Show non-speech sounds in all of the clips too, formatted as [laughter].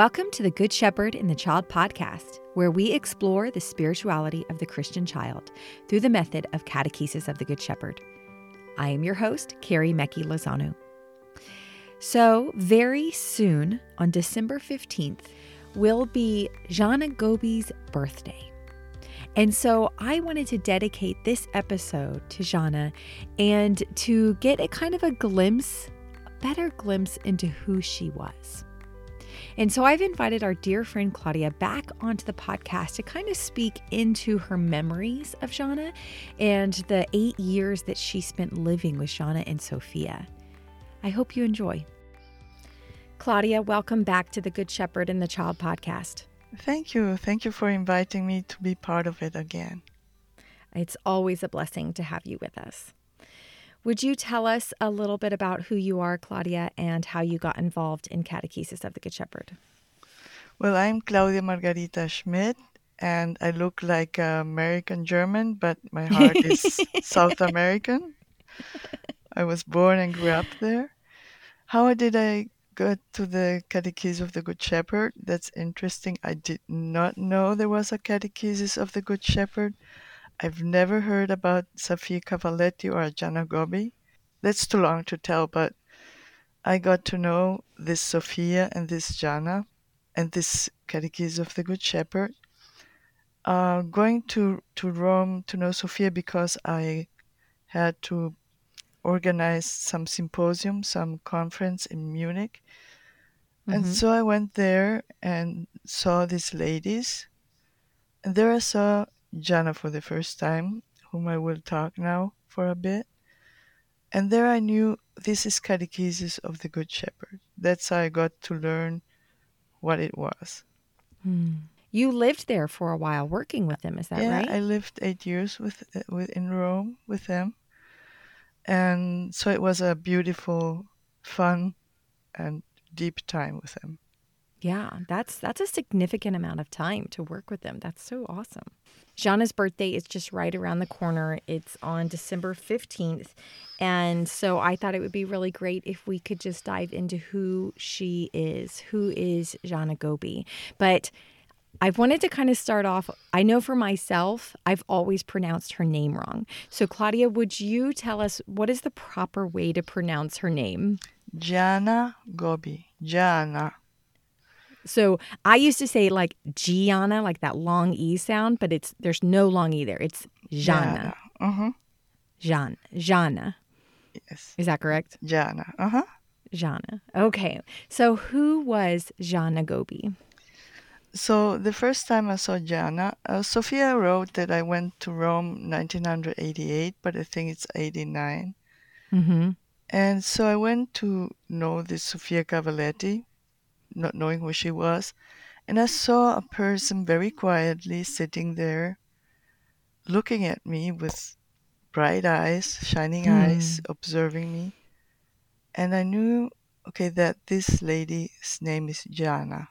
Welcome to the Good Shepherd and the Child podcast, where we explore the spirituality of the Christian child through the method of catechesis of the Good Shepherd. I am your host, Carrie Mecki Lozano. So, very soon, on December 15th, will be Gianna Gobbi's birthday. And so I wanted to dedicate this episode to Gianna and to get a kind of a glimpse, a better glimpse into who she was. And so I've invited our dear friend Claudia back onto the podcast to kind of speak into her memories of Gianna and the eight years that she spent living with Gianna and Sofia. I hope you enjoy. Claudia, welcome back to the Good Shepherd and the Child podcast. Thank you. Thank you for inviting me to be part of it again. It's always a blessing to have you with us. Would you tell us a little bit about who you are, Claudia, and how you got involved in Catechesis of the Good Shepherd? Well, I'm Claudia Margarita Schmitt, and I look like American German, but my heart is [laughs] South American. I was born and grew up there. How did I get to the Catechesis of the Good Shepherd? That's interesting. I did not know there was a Catechesis of the Good Shepherd. I've never heard about Sofia Cavalletti or Gianna Gobbi. That's too long to tell, but I got to know this Sofia and this Gianna and this Catechesis of the Good Shepherd. Uh, going to, to Rome to know Sofia because I had to organize some symposium, some conference in Munich. Mm-hmm. And so I went there and saw these ladies. And there I saw Gianna for the first time, whom I will talk now for a bit. And there I knew this is Catechesis of the Good Shepherd. That's how I got to learn what it was. Hmm. You lived there for a while working with them, is that yeah, right? I lived eight years with, with in Rome with them. And so it was a beautiful, fun, and deep time with them. Yeah, that's that's a significant amount of time to work with them. That's so awesome. Gianna's birthday is just right around the corner. It's on December 15th. And so I thought it would be really great if we could just dive into who she is. Who is Gianna Gobbi? But I've wanted to kind of start off. I know for myself, I've always pronounced her name wrong. So, Claudia, would you tell us what is the proper way to pronounce her name? Jana Gobbi. Jana. So I used to say like Gianna, like that long E sound, but it's there's no long E there. It's Jana. Uh-huh. Jan. Jana. Yes. Is that correct? Jana. Uh-huh. Jana. Okay. So who was Gianna Gobbi? So the first time I saw Gianna, uh, Sofia wrote that I went to Rome 1988, but I think it's 89. Mm-hmm. And so I went to know this Sofia Cavalletti, not knowing who she was, and I saw a person very quietly sitting there, looking at me with bright eyes, shining Hmm. eyes, observing me. And I knew, okay, that this lady's name is Gianna.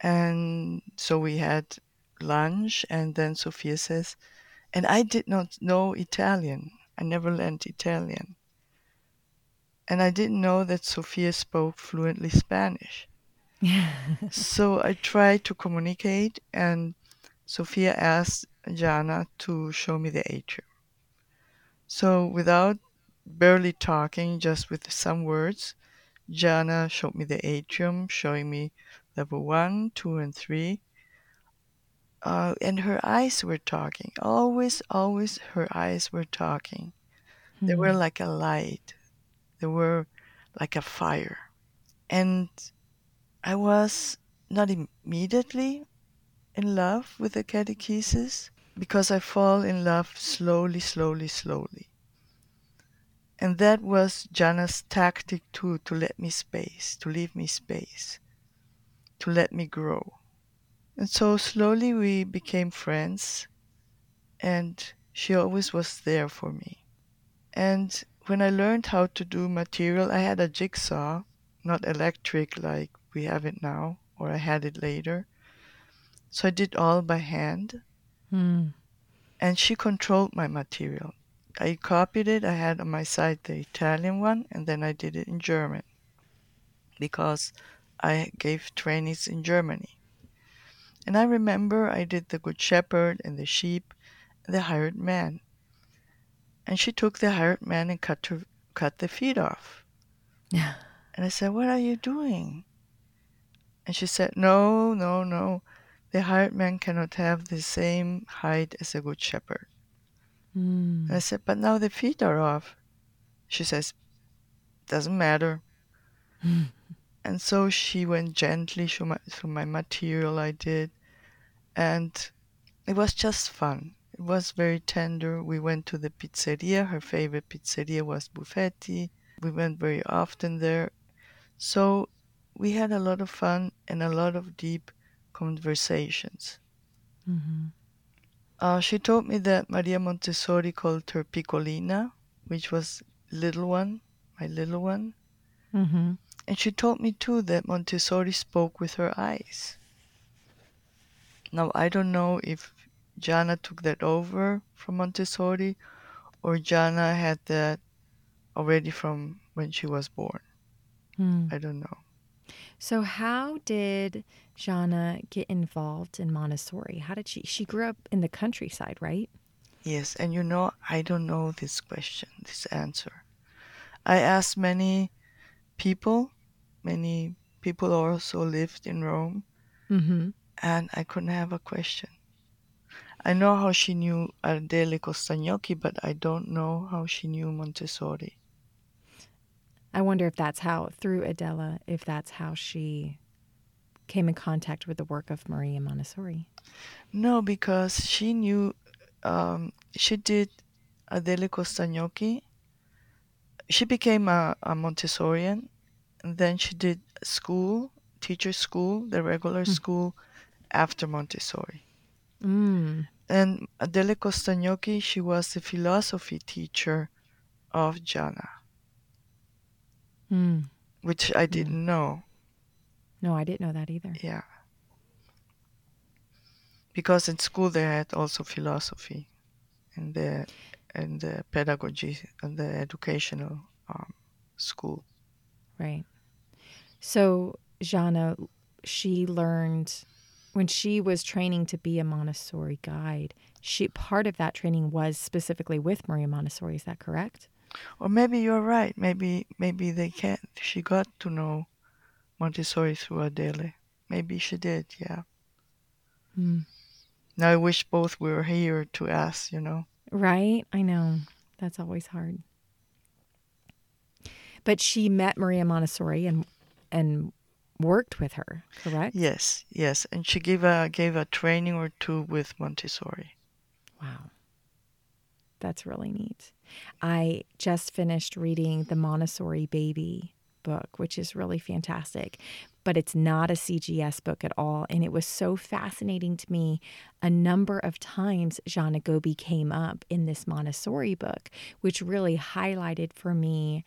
And so we had lunch, and then Sofia says, and I did not know Italian. I never learned Italian. And I didn't know that Sofia spoke fluently Spanish. [laughs] so I tried to communicate, and Sofia asked Gianna to show me the atrium. So without barely talking, just with some words, Gianna showed me the atrium, showing me level one, two, and three. Uh, and her eyes were talking. Always, always, her eyes were talking. They were like a light. They were like a fire. And I was not immediately in love with the catechesis because I fall in love slowly, slowly, slowly. And that was Gianna's tactic too, to let me space, to leave me space, to let me grow. And so slowly we became friends, and she always was there for me. And when I learned how to do material, I had a jigsaw, not electric like we have it now, or I had it later. So I did all by hand, Hmm. and she controlled my material. I copied it. I had on my side the Italian one, and then I did it in German because I gave trainings in Germany. And I remember I did the Good Shepherd and the sheep and the hired man. And she took the hired man and cut her, cut the feet off. Yeah. And I said, What are you doing? And she said, No, no, no. The hired man cannot have the same height as a good shepherd. Mm. And I said, But now the feet are off. She says, Doesn't matter. [laughs] and so she went gently through my, through my material I did. And it was just fun. It was very tender. We went to the pizzeria. Her favorite pizzeria was Buffetti. We went very often there. So we had a lot of fun and a lot of deep conversations. hmm Uh, she told me that Maria Montessori called her Piccolina, which was little one, my little one. hmm And she told me too that Montessori spoke with her eyes. Now, I don't know if Gianna took that over from Montessori or Gianna had that already from when she was born. Mm. I don't know. So, how did Gianna get involved in Montessori? How did she? She grew up in the countryside, right? Yes, and you know, I don't know this question, this answer. I asked many people, many people also lived in Rome, Mm-hmm. and I couldn't have a question. I know how she knew Adele Costa Gnocchi, but I don't know how she knew Montessori. I wonder if that's how, through Adela, if that's how she came in contact with the work of Maria Montessori. No, because she knew, um, she did Adele Costa Gnocchi. She became a, a Montessorian, and then she did school, teacher school, the regular Hmm. school after Montessori. Mm. And Adele Costa Gnocchi, she was the philosophy teacher of Gianna, Mm. which I didn't know. No, I didn't know that either. Yeah. Because in school they had also philosophy and the and the pedagogy and the educational um, school. Right. So, Gianna, she learned when she was training to be a Montessori guide. She part of that training was specifically with Maria Montessori. Is that correct? Or maybe you're right. Maybe maybe they can't. She got to know Montessori through Adele. Maybe she did. Yeah. Mm. Now I wish both were here to ask. You know. Right? I know. That's always hard. But she met Maria Montessori and and worked with her, correct? Yes. Yes. And she gave a gave a training or two with Montessori. Wow. That's really neat. I just finished reading the Montessori Baby book, which is really fantastic, but it's not a CGS book at all. And it was so fascinating to me. A number of times, Gianna Gobbi came up in this Montessori book, which really highlighted for me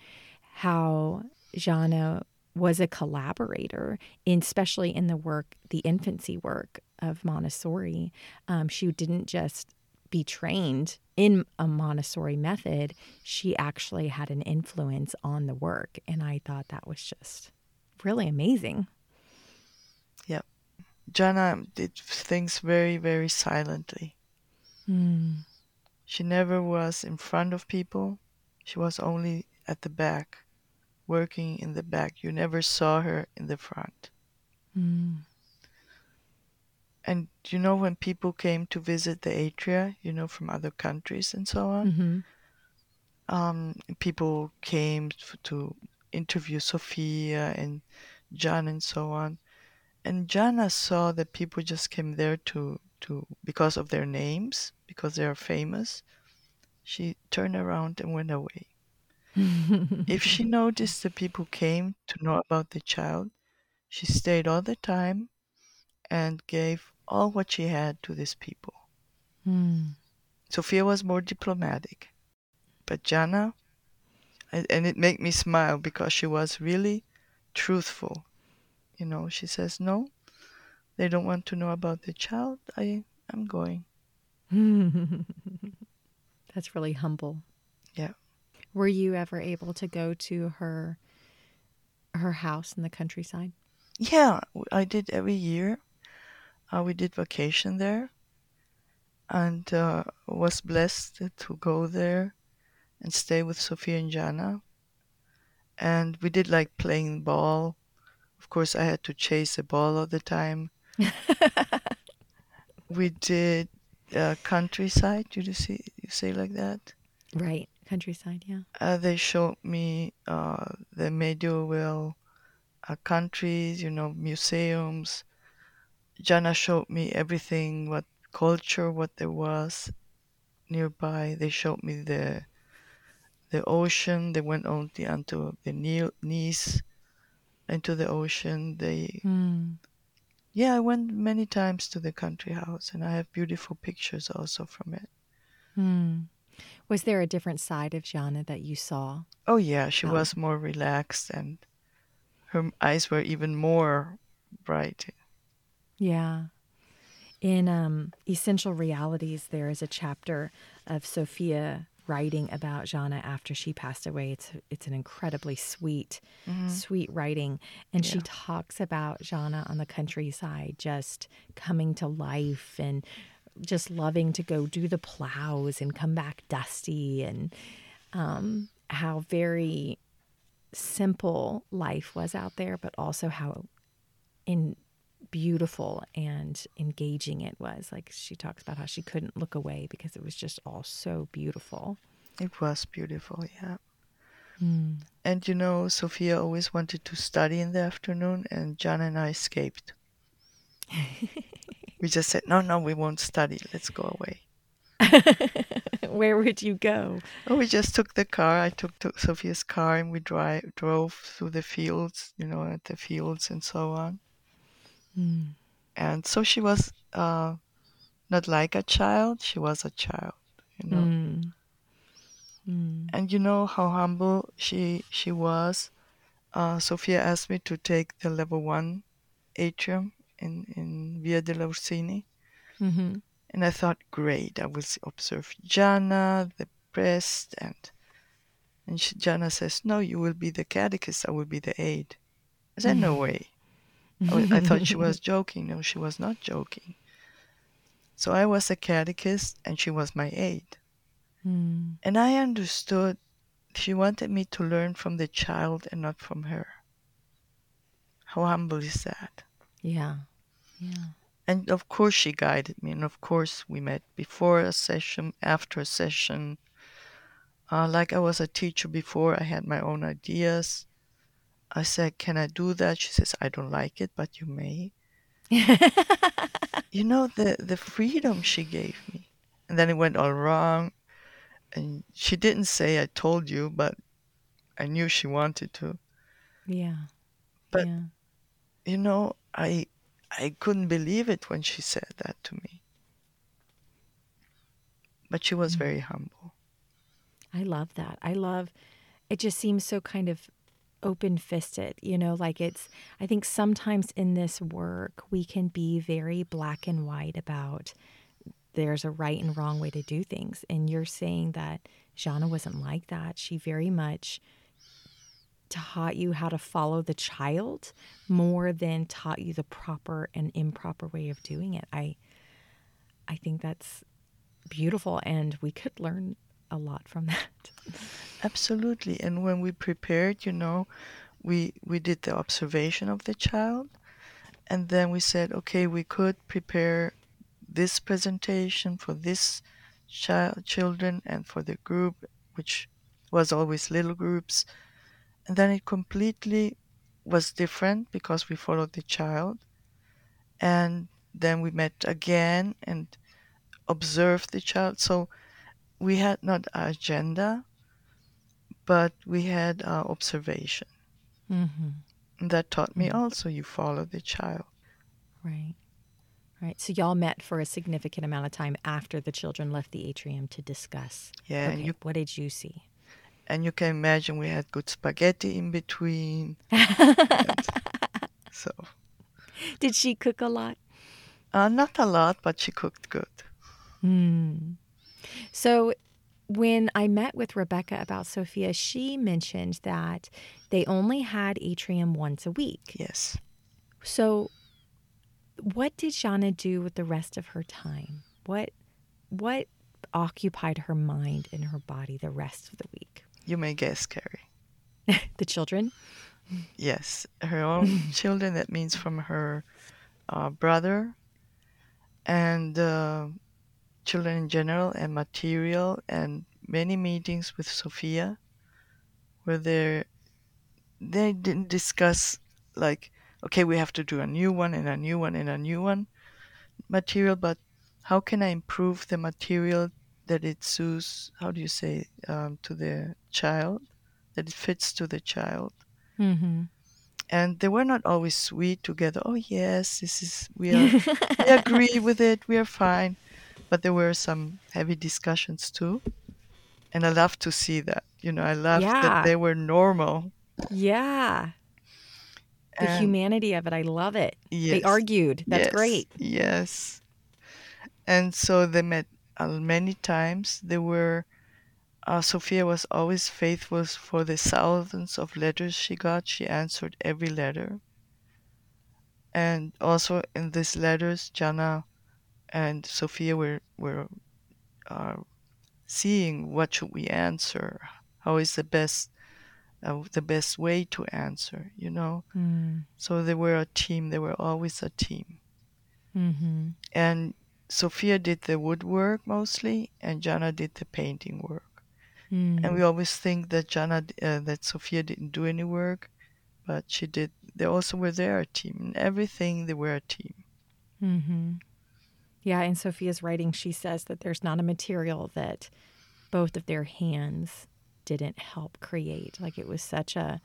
how Gianna was a collaborator, in, especially in the work, the infancy work of Montessori. Um, she didn't just be trained in a Montessori method, she actually had an influence on the work. And I thought that was just really amazing. Yep. Gianna did things very, very silently. Mm. She never was in front of people. She was only at the back, working in the back. You never saw her in the front. Mm. And you know, when people came to visit the atria, you know, from other countries and so on, hmm um, people came to interview Sofia and Gianna and so on. And Gianna saw that people just came there to, to because of their names, because they are famous. She turned around and went away. [laughs] If she noticed that people came to know about the child, she stayed all the time and gave all what she had to these people. Mm. Sofia was more diplomatic, but Gianna, and and it made me smile because she was really truthful. You know, she says, "No, they don't want to know about the child. I, I'm going." [laughs] That's really humble. Yeah. Were you ever able to go to her her house in the countryside? Yeah, I did every year. Uh, we did vacation there and uh, was blessed to go there and stay with Sofia and Gianna. And we did like playing ball. Of course, I had to chase a ball all the time. [laughs] we did uh, countryside. Did you see you say like that? Right, countryside. Yeah. Uh, they showed me uh, the medieval uh, countries, you know, museums. Gianna showed me everything, what culture, what there was nearby. They showed me the the ocean. They went on the, onto the knees into the ocean. They, Mm. yeah, I went many times to the country house, and I have beautiful pictures also from it. Mm. Was there a different side of Gianna that you saw? Oh yeah, she Oh. was more relaxed, and her eyes were even more bright. Yeah. In um, Essential Realities, there is a chapter of Sofia writing about Gianna after she passed away. It's it's an incredibly sweet, sweet writing, and she talks about Gianna on the countryside, just coming to life and just loving to go do the plows and come back dusty, and um, how very simple life was out there, but also how in beautiful and engaging it was. Like she talks about how she couldn't look away because it was just all so beautiful. It was beautiful, yeah. Mm. And you know, Sofia always wanted to study in the afternoon, and Gianna and I escaped. [laughs] we just said, no, no, we won't study. Let's go away. [laughs] Where would you go? Oh, we just took the car. I took, Sofia's car, and we drive drove through the fields, you know, at the fields and so on. Mm. And so she was uh, not like a child; she was a child, you know. Mm. Mm. And you know how humble she she was. Uh, Sofia asked me to take the level one atrium in in Via degli Orsini, hmm and I thought, great, I will observe Gianna, the priest, and and she, Gianna says, no, you will be the catechist, I will be the aide. I said, no way. I, wa- I thought she was joking. No, she was not joking. So I was a catechist, and she was my aide. Mm. And I understood she wanted me to learn from the child and not from her. How humble is that? Yeah. Yeah. And of course, she guided me. And of course, we met before a session, after a session. Uh, like I was a teacher before, I had my own ideas. I said, Can I do that? She says, I don't like it, but you may. [laughs] You know, the, the freedom she gave me. And then it went all wrong. And she didn't say, I told you, but I knew she wanted to. yeah. But- yeah. you know, I I couldn't believe it when she said that to me. But she was mm. very humble. I love that. I love it just seems so kind of open fisted, you know, like it's I think sometimes in this work we can be very black and white about there's a right and wrong way to do things. And you're saying that Gianna wasn't like that. She very much taught you how to follow the child more than taught you the proper and improper way of doing it. I I think that's beautiful and we could learn a lot from [laughs] that. Absolutely. And when we prepared, you know, we we did the observation of the child and then we said, okay, we could prepare this presentation for this child children and for the group which was always little groups and then it completely was different because we followed the child and then we met again and observed the child so we had not an agenda but we had our observation Mm-hmm. that taught me Mm. also you follow the child Right. Right. So y'all met for a significant amount of time after the children left the atrium to discuss. yeah okay, you what did you see? And you can imagine we had good spaghetti in between [laughs] so Did she cook a lot? uh, not a lot but she cooked good Hmm. So when I met with Rebecca about Sofia, she mentioned that they only had atrium once a week. yes So, what did Gianna do with the rest of her time? What what occupied her mind and her body the rest of the week? You may guess, Carrie. [laughs] the children? Yes, her own [laughs] children. That means from her uh, brother and uh, children in general, and material, and many meetings with Sofia, where they they didn't discuss like, okay, we have to do a new one and a new one and a new one material, but how can I improve the material that it suits? How do you say um, to the child that it fits to the child? Mm-hmm. and they were not always sweet together. Oh yes, this is we are we [laughs] agree with it. We are fine, but there were some heavy discussions too, and I love to see that. You know, I love Yeah. that they were normal. Yeah. The And humanity of it. I love it. They argued. That's yes, great. Yes, and so they met many times. They were. Uh, Sofia was always faithful for the thousands of letters she got. She answered every letter. And also in these letters, Gianna and Sofia were were uh, seeing what should we answer, how is the best uh, the best way to answer, you know. Mm. So they were a team. They were always a team. Mm-hmm. And Sofia did the woodwork mostly, and Gianna did the painting work. Mm. And we always think that Gianna, uh, that Sofia didn't do any work, but she did. They also were there a team. In everything, they were a team. Mm-hmm. Yeah, in Sofia's writing, she says that there's not a material that both of their hands didn't help create. Like it was such a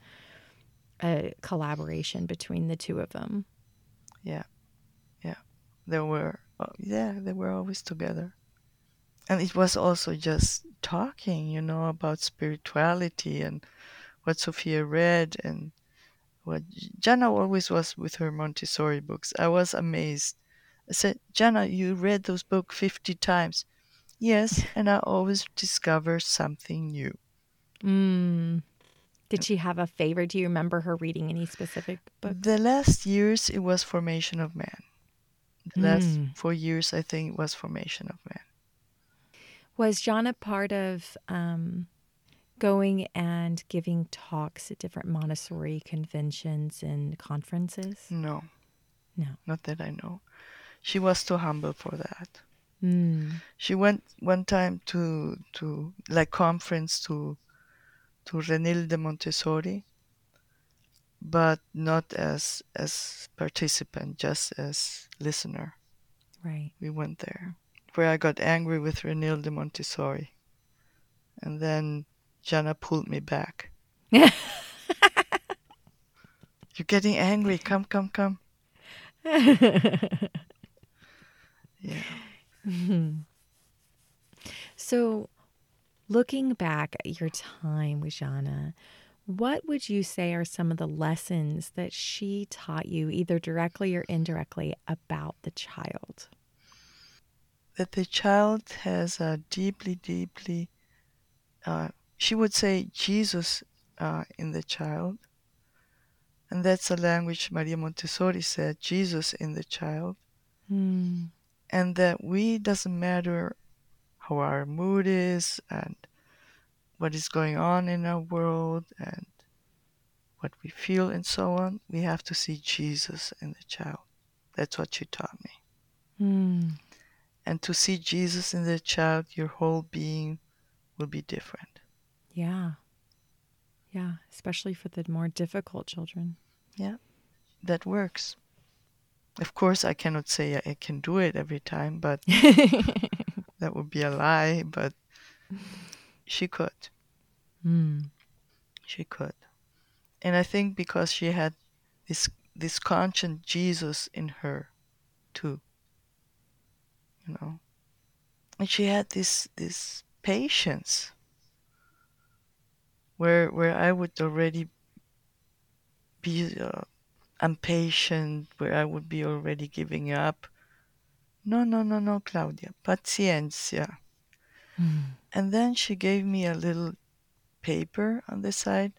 a collaboration between the two of them. Yeah, yeah. there were, yeah, they were always together. And it was also just talking, you know, about spirituality and what Sofia read and what Gianna always was with her Montessori books. I was amazed. I said, Gianna, you read those books 50 times. Yes, [laughs] and I always discover something new. Mm. Did she have a favorite? Do you remember her reading any specific book? The last years, it was Formation of Man. The last Mm. four years, I think, was Formation of Man. Was Gianna a part of um, going and giving talks at different Montessori conventions and conferences? No, No. not that I know. She was too humble for that. Mm. She went one time to to like conference to to Renilde Montessori, but not as as participant, just as listener. Right. We went there, where I got angry with Renilde Montessori, and then Gianna pulled me back. [laughs] You're getting angry. Come, come, come. [laughs] Yeah. So, looking back at your time with Jana, what would you say are some of the lessons that she taught you, either directly or indirectly, about the child? that the child has a deeply, deeply, uh, she would say Jesus uh, in the child. And that's the language Maria Montessori said, Jesus in the child. Mm. And that we doesn't matter how our mood is and what is going on in our world and what we feel and so on, we have to see Jesus in the child. That's what she taught me. Mm. And to see Jesus in the child, your whole being will be different. Yeah. Yeah. Especially for the more difficult children. Yeah. That works. Of course, I cannot say I can do it every time, but [laughs] that would be a lie. But she could. Mm. She could. And I think because she had this this conscious Jesus in her too. You know. And she had this this patience where where I would already be uh, impatient, where I would be already giving up. No, no, no, no, Claudia, paciencia. Mm. And then she gave me a little paper on the side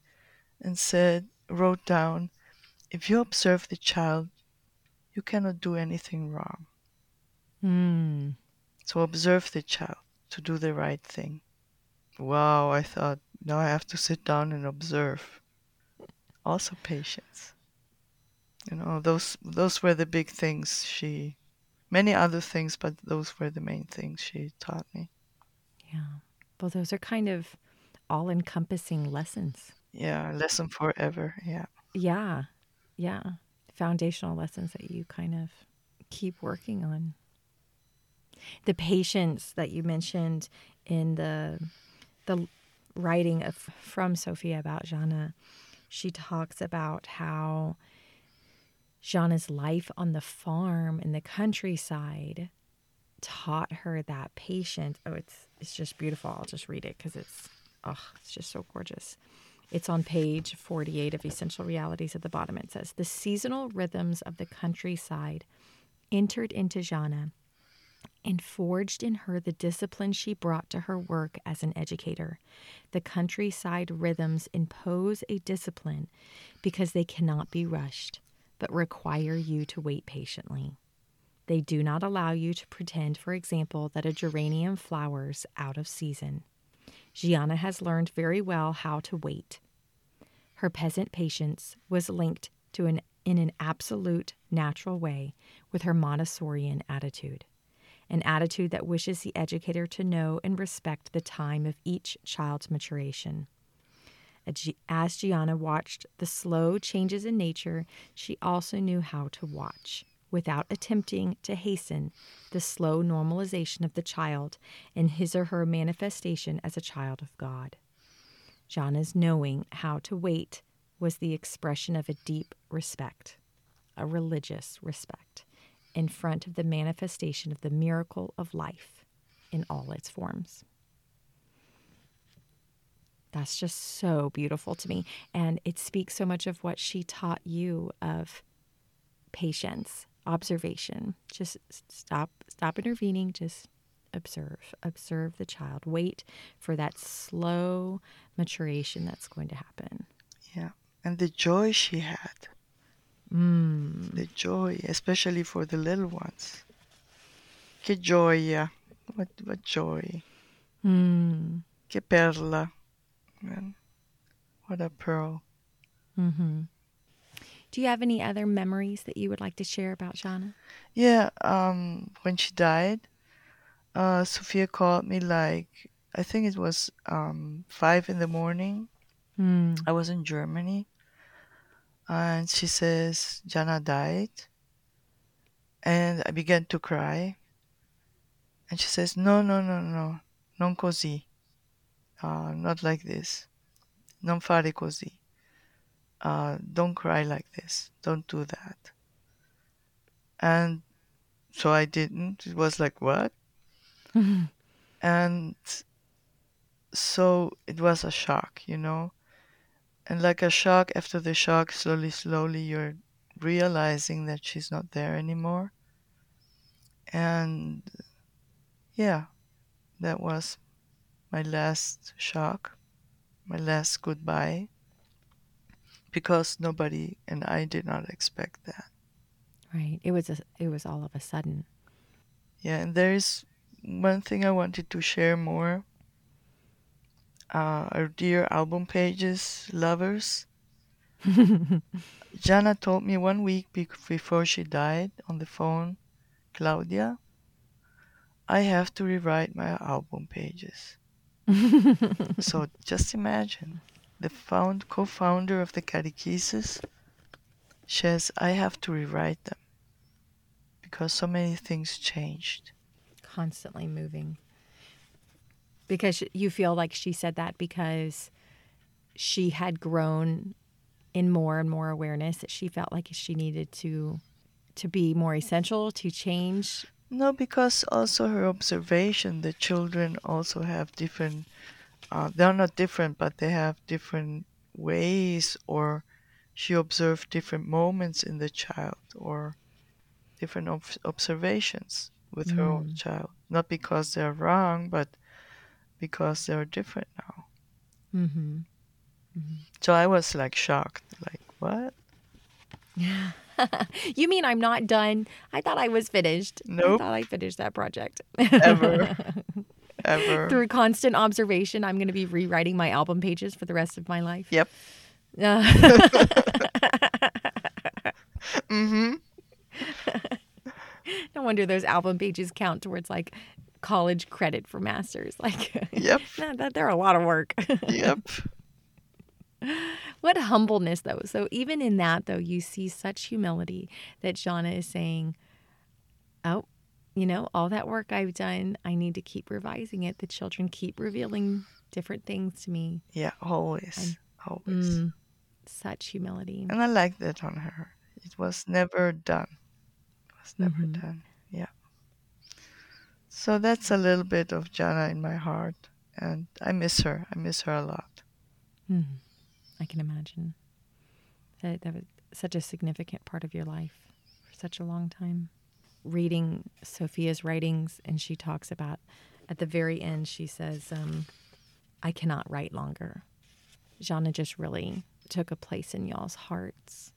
and said, wrote down, if you observe the child, you cannot do anything wrong. Mm. So observe the child to do the right thing. Wow, I thought, now I have to sit down and observe. Also patience. You know, those those were the big things she many other things, but those were the main things she taught me. Yeah. Well, those are kind of all encompassing lessons. Yeah, lesson forever. Yeah. Yeah. Yeah. Foundational lessons that you kind of keep working on. The patience that you mentioned in the the writing of from Sofia about Gianna, she talks about how Gianna's life on the farm in the countryside taught her that patience. Oh, it's it's just beautiful. I'll just read it because it's oh, it's just so gorgeous. It's on page 48 of Essential Realities at the bottom. It says, The seasonal rhythms of the countryside entered into Gianna and forged in her the discipline she brought to her work as an educator. The countryside rhythms impose a discipline because they cannot be rushed, but require you to wait patiently. They do not allow you to pretend, for example, that a geranium flowers out of season. Gianna has learned very well how to wait. Her peasant patience was linked to an in an absolute natural way with her Montessorian attitude, an attitude that wishes the educator to know and respect the time of each child's maturation. As Gianna watched the slow changes in nature, she also knew how to watch without attempting to hasten the slow normalization of the child in his or her manifestation as a child of God. Gianna's knowing how to wait was the expression of a deep respect, a religious respect, in front of the manifestation of the miracle of life in all its forms. That's just so beautiful to me. And it speaks so much of what she taught you of patience observation. Just stop stop intervening, just observe. Observe the child. Wait for that slow maturation that's going to happen. Yeah. And the joy she had. Mm. The joy, especially for the little ones. Che gioia. What what joy. Mm. Che perla. What a pearl. Mm-hmm. Do you have any other memories that you would like to share about Gianna? Yeah, um, when she died, uh, Sofia called me like I think it was um, five in the morning. Mm. I was in Germany, and she says Gianna died, and I began to cry. And she says, "No, no, no, no, non così, uh, not like this, non fare così." Uh, don't cry like this. Don't do that. And so I didn't. It was like, what? and so it was a shock, you know? And like a shock after the shock, slowly, slowly, you're realizing that she's not there anymore. And yeah, that was my last shock, my last goodbye because nobody and I did not expect that. Right. It was a, it was all of a sudden. Yeah, and there is one thing I wanted to share more. Uh, our dear album pages lovers. [laughs] Gianna told me one week be- before she died on the phone, Claudia, I have to rewrite my album pages. [laughs] so just imagine the found co-founder of the catechesis says I have to rewrite them because so many things changed. Constantly moving. Because you feel like she said that because she had grown in more and more awareness that she felt like she needed to to be more essential to change no because also her observation the children also have different uh, they're not different, but they have different ways, or she observed different moments in the child, or different ob- observations with mm. her own child. Not because they're wrong, but because they're different now. Mm-hmm. Mm-hmm. So I was like shocked, like what? Yeah. [laughs] you mean I'm not done? I thought I was finished. Nope. I thought I finished that project. Ever. [laughs] Ever. Through constant observation, I'm going to be rewriting my album pages for the rest of my life. Yep. Uh, [laughs] Mm-hmm. [laughs] no wonder those album pages count towards like college credit for masters. [laughs] Like, Yep. that, that- they're a lot of work. Yep. what humbleness, though. So, even in that, though, you see such humility that Gianna is saying, Oh, you know, all that work I've done, I need to keep revising it. The children keep revealing different things to me. Yeah, always. Always. Mm, such humility. And I like that on her. It was never done. It was never Mhm. done. Yeah. So that's a little bit of Gianna in my heart. And I miss her. I miss her a lot. Mhm. I can imagine. That, that was such a significant part of your life for such a long time. Reading Sofia's writings, and she talks about at the very end, she says, um, I cannot write longer. Gianna just really took a place in y'all's hearts.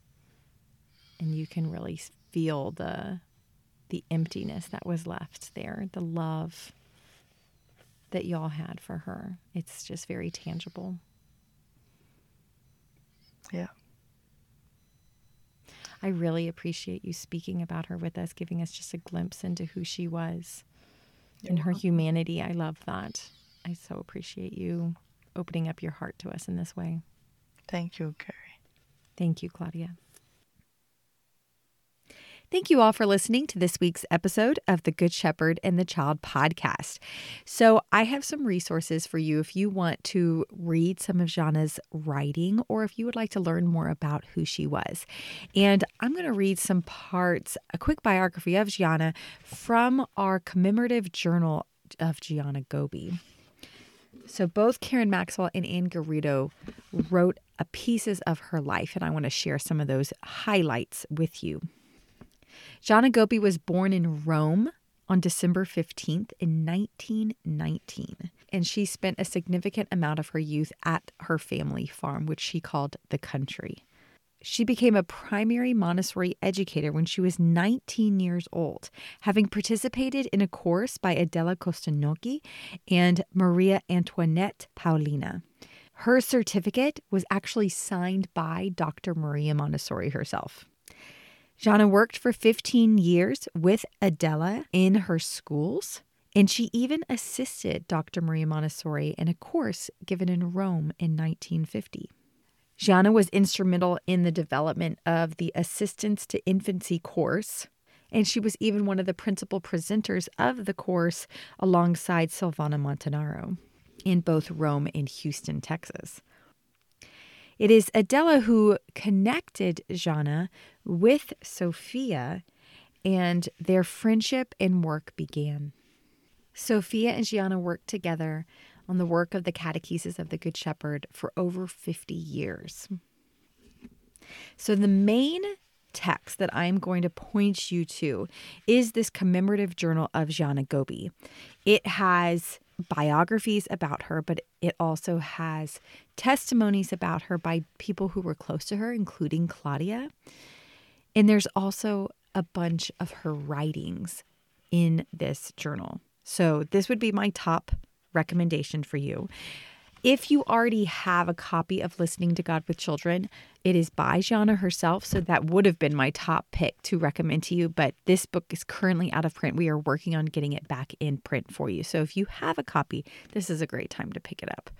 And you can really feel the the emptiness that was left there, the love that y'all had for her. It's just very tangible. Yeah. I really appreciate you speaking about her with us, giving us just a glimpse into who she was and her humanity. I love that. I so appreciate you opening up your heart to us in this way. Thank you, Carrie. Thank you, Claudia. Thank you all for listening to this week's episode of the Good Shepherd and the Child podcast. So, I have some resources for you if you want to read some of Gianna's writing or if you would like to learn more about who she was. And I'm going to read some parts, a quick biography of Gianna from our commemorative journal of Gianna Gobbi. So both Karen Maxwell and Ann Garrido wrote pieces of her life, and I want to share some of those highlights with you. Gianna Gobbi was born in Rome on December 15th in 1919, and she spent a significant amount of her youth at her family farm, which she called the country. She became a primary Montessori educator when she was 19 years old, having participated in a course by Adela Costa Gnocchi and Maria Antoinette Paolini. Her certificate was actually signed by Dr. Maria Montessori herself. Gianna worked for 15 years with Adela in her schools, and she even assisted Dr. Maria Montessori in a course given in Rome in 1950. Gianna was instrumental in the development of the Assistance to Infancy course, and she was even one of the principal presenters of the course alongside Silvana Montanaro in both Rome and Houston, Texas. It is Adela who connected Gianna with Sofia, and their friendship and work began. Sofia and Gianna worked together on the work of the Catechesis of the Good Shepherd for over 50 years. So, the main text that I'm going to point you to is this commemorative journal of Gianna Gobbi. It has biographies about her, but it also has testimonies about her by people who were close to her, including Claudia. And there's also a bunch of her writings in this journal. So, this would be my top recommendation for you. If you already have a copy of Listening to God with Children, it is by Gianna herself. So that would have been my top pick to recommend to you. But this book is currently out of print. We are working on getting it back in print for you. So if you have a copy, this is a great time to pick it up.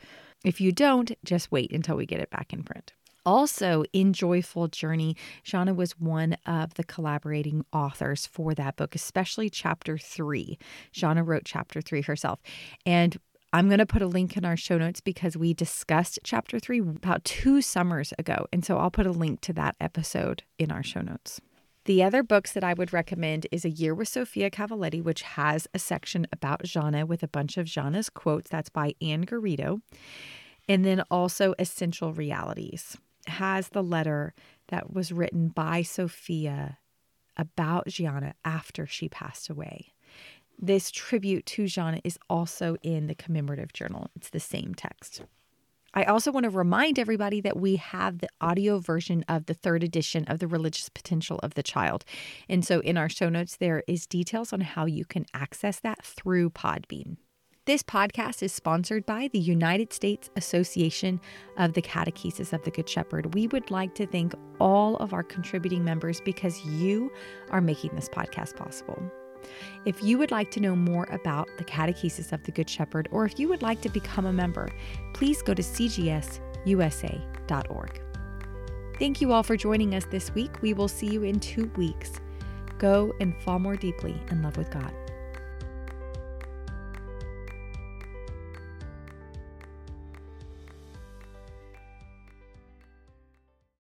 If you don't, just wait until we get it back in print. Also, in Joyful Journey, Gianna was one of the collaborating authors for that book, especially chapter three. Gianna wrote chapter three herself. And I'm going to put a link in our show notes because we discussed chapter three about two summers ago. And so I'll put a link to that episode in our show notes. The other books that I would recommend is A Year with Sofia Cavalletti, which has a section about Gianna with a bunch of Gianna's quotes. That's by Ann Garrido. And then also Essential Realities has the letter that was written by Sofia about Gianna after she passed away. This tribute to Gianna is also in the commemorative journal. It's the same text. I also want to remind everybody that we have the audio version of the third edition of The Religious Potential of the Child. And so in our show notes, there is details on how you can access that through Podbean. This podcast is sponsored by the United States Association of the Catechesis of the Good Shepherd. We would like to thank all of our contributing members because you are making this podcast possible. If you would like to know more about the Catechesis of the Good Shepherd, or if you would like to become a member, please go to cgsusa.org. Thank you all for joining us this week. We will see you in two weeks. Go and fall more deeply in love with God.